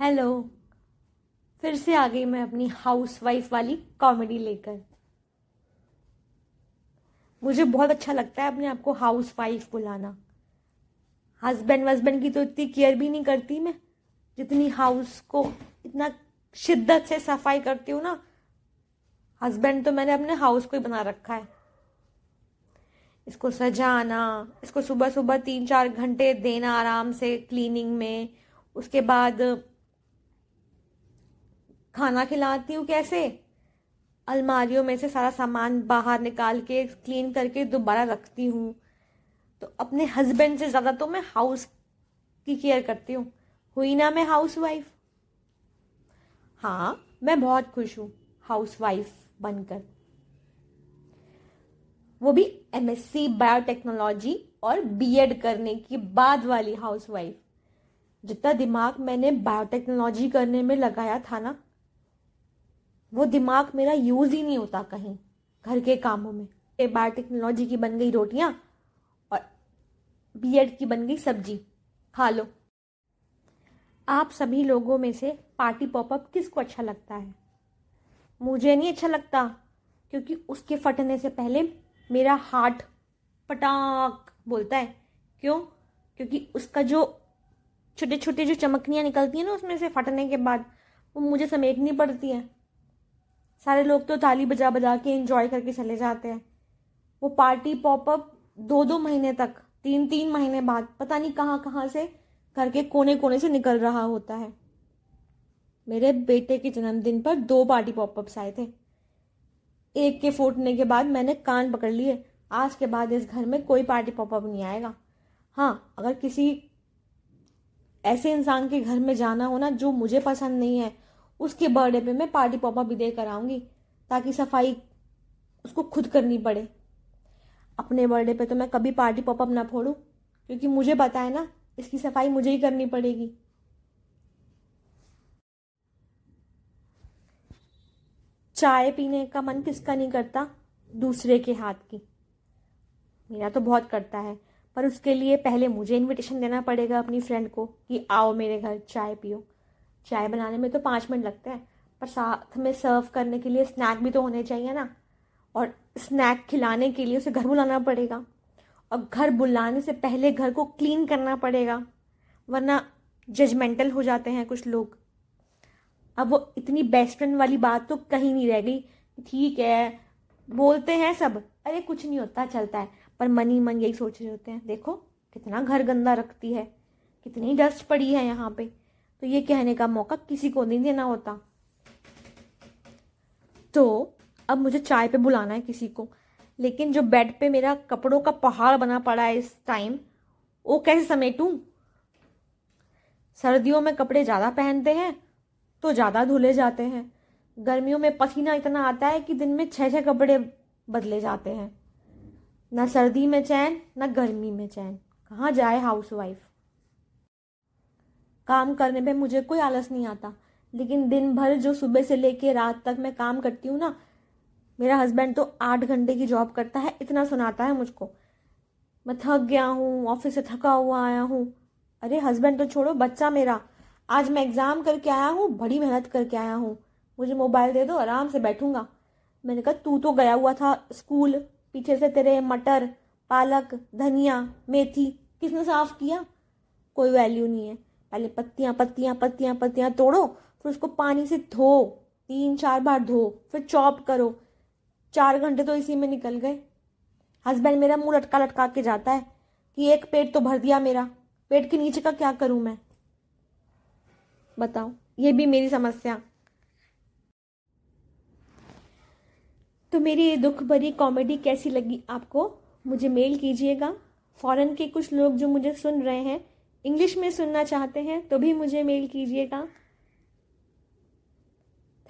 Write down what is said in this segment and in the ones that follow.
Hello फिर से आ गई मैं अपनी हाउस वाइफ वाली कॉमेडी लेकर। मुझे बहुत अच्छा लगता है अपने आप को हाउस वाइफ बुलाना। हस्बैंड वस्बैंड की तो इतनी केयर भी नहीं करती मैं। जितनी हाउस को इतना शिद्दत से सफ़ाई करती हूँ ना। हस्बैंड तो मैंने अपने हाउस को ही बना रखा है। इसको सजाना, इसको सुबह सुबह तीन चार घंटे देना आराम से क्लीनिंग में। उसके बाद खाना खिलाती हूँ कैसे? अलमारियों में से सारा सामान बाहर निकाल के क्लीन करके दोबारा रखती हूँ। तो अपने हस्बैंड से ज़्यादा तो मैं हाउस की केयर करती हूँ। हुई ना मैं हाउस वाइफ हाँ मैं बहुत खुश हूँ हाउस वाइफ बनकर। वो भी एमएससी बायोटेक्नोलॉजी और बीएड करने के बाद वाली हाउस वाइफ जितना दिमाग मैंने बायोटेक्नोलॉजी करने में लगाया था ना वो दिमाग मेरा यूज़ ही नहीं होता कहीं, घर के कामों में। बायोटेक्नोलॉजी की बन गई रोटियाँ और बीएड की बन गई सब्ज़ी। खा लो। आप सभी लोगों में से पार्टी पॉपअप किसको अच्छा लगता है? मुझे नहीं अच्छा लगता, क्योंकि उसके फटने से पहले मेरा हार्ट पटाक बोलता है। क्यों? क्योंकि उसका जो छोटे छोटे जो चमकनियाँ निकलती हैं ना, उसमें से फटने के बाद वो मुझे समेटनी पड़ती है। सारे लोग तो ताली बजा बजा के इंजॉय करके चले जाते हैं। वो पार्टी पॉपअप दो दो महीने तक तीन तीन महीने बाद, पता नहीं कहाँ कहाँ से घर के कोने कोने से निकल रहा होता है। मेरे बेटे के जन्मदिन पर दो पार्टी पॉपअप्स आए थे। एक के फूटने के बाद मैंने कान पकड़ लिए। आज के बाद इस घर में कोई पार्टी पॉपअप नहीं आएगा। हाँ अगर किसी ऐसे इंसान के घर में जाना हो ना जो मुझे पसंद नहीं है उसके बर्थडे पे मैं पार्टी पॉपअप भी दे कर आऊँगी, ताकि सफ़ाई उसको खुद करनी पड़े। अपने बर्थडे पे तो मैं कभी पार्टी पॉपअप ना फोड़ूँ, क्योंकि मुझे पता है ना, इसकी सफ़ाई मुझे ही करनी पड़ेगी। चाय पीने का मन किसका नहीं करता? दूसरे के हाथ की। मेरा तो बहुत करता है, पर उसके लिए पहले मुझे इनविटेशन देना पड़ेगा अपनी फ्रेंड को कि आओ मेरे घर, चाय पियो। चाय बनाने में तो पाँच मिनट लगते हैं, पर साथ में सर्व करने के लिए स्नैक भी तो होने चाहिए ना। और स्नैक खिलाने के लिए उसे घर बुलाना पड़ेगा और घर बुलाने से पहले घर को क्लीन करना पड़ेगा, वरना जजमेंटल हो जाते हैं कुछ लोग। अब वो इतनी बेस्ट फ्रेंड वाली बात तो कहीं नहीं रह गई। ठीक है, बोलते हैं सब, अरे कुछ नहीं होता, चलता है। पर मनी मन यही सोच रहे होते हैं, देखो कितना घर गंदा रखती है, कितनी डस्ट पड़ी है यहाँ पे। तो ये कहने का मौका किसी को नहीं देना होता। तो अब मुझे चाय पे बुलाना है किसी को। लेकिन जो बेड पे मेरा कपड़ों का पहाड़ बना पड़ा है इस टाइम वो कैसे समेटूं? सर्दियों में कपड़े ज़्यादा पहनते हैं तो ज़्यादा धुले जाते हैं। गर्मियों में पसीना इतना आता है कि दिन में छः छः कपड़े बदले जाते हैं। ना सर्दी में चैन, ना गर्मी में चैन। कहाँ जाए हाउस वाइफ काम करने में मुझे कोई आलस नहीं आता। लेकिन दिन भर जो सुबह से लेके रात तक मैं काम करती हूँ ना, मेरा हस्बैंड तो आठ घंटे की जॉब करता है, इतना सुनाता है मुझको। मैं थक गया हूँ ऑफ़िस से थका हुआ आया हूँ। अरे हस्बैंड तो छोड़ो, बच्चा मेरा। आज मैं एग्ज़ाम करके आया हूँ, बड़ी मेहनत करके आया हूँ। मुझे मोबाइल दे दो, आराम से बैठूँगा। मैंने कहा, तू तो गया हुआ था स्कूल पीछे से तेरे मटर, पालक, धनिया, मेथी, किसने साफ़ किया? कोई वैल्यू नहीं है। पहले पत्तियाँ पत्तियाँ पत्तियाँ पत्तियाँ तोड़ो, फिर उसको पानी से धो तीन चार बार धो, फिर चॉप करो। चार घंटे तो इसी में निकल गए। हस्बैंड मेरा मुँह लटका लटका के जाता है कि एक पेट तो भर दिया मेरा, पेट के नीचे का क्या करूँ मैं? बताओ, ये भी मेरी समस्या। तो मेरी ये दुख भरी कॉमेडी कैसी लगी आपको? मुझे मेल कीजिएगा। फॉरेन के कुछ लोग जो मुझे सुन रहे हैं इंग्लिश में सुनना चाहते हैं तो भी मुझे मेल कीजिएगा।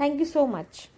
Thank you so much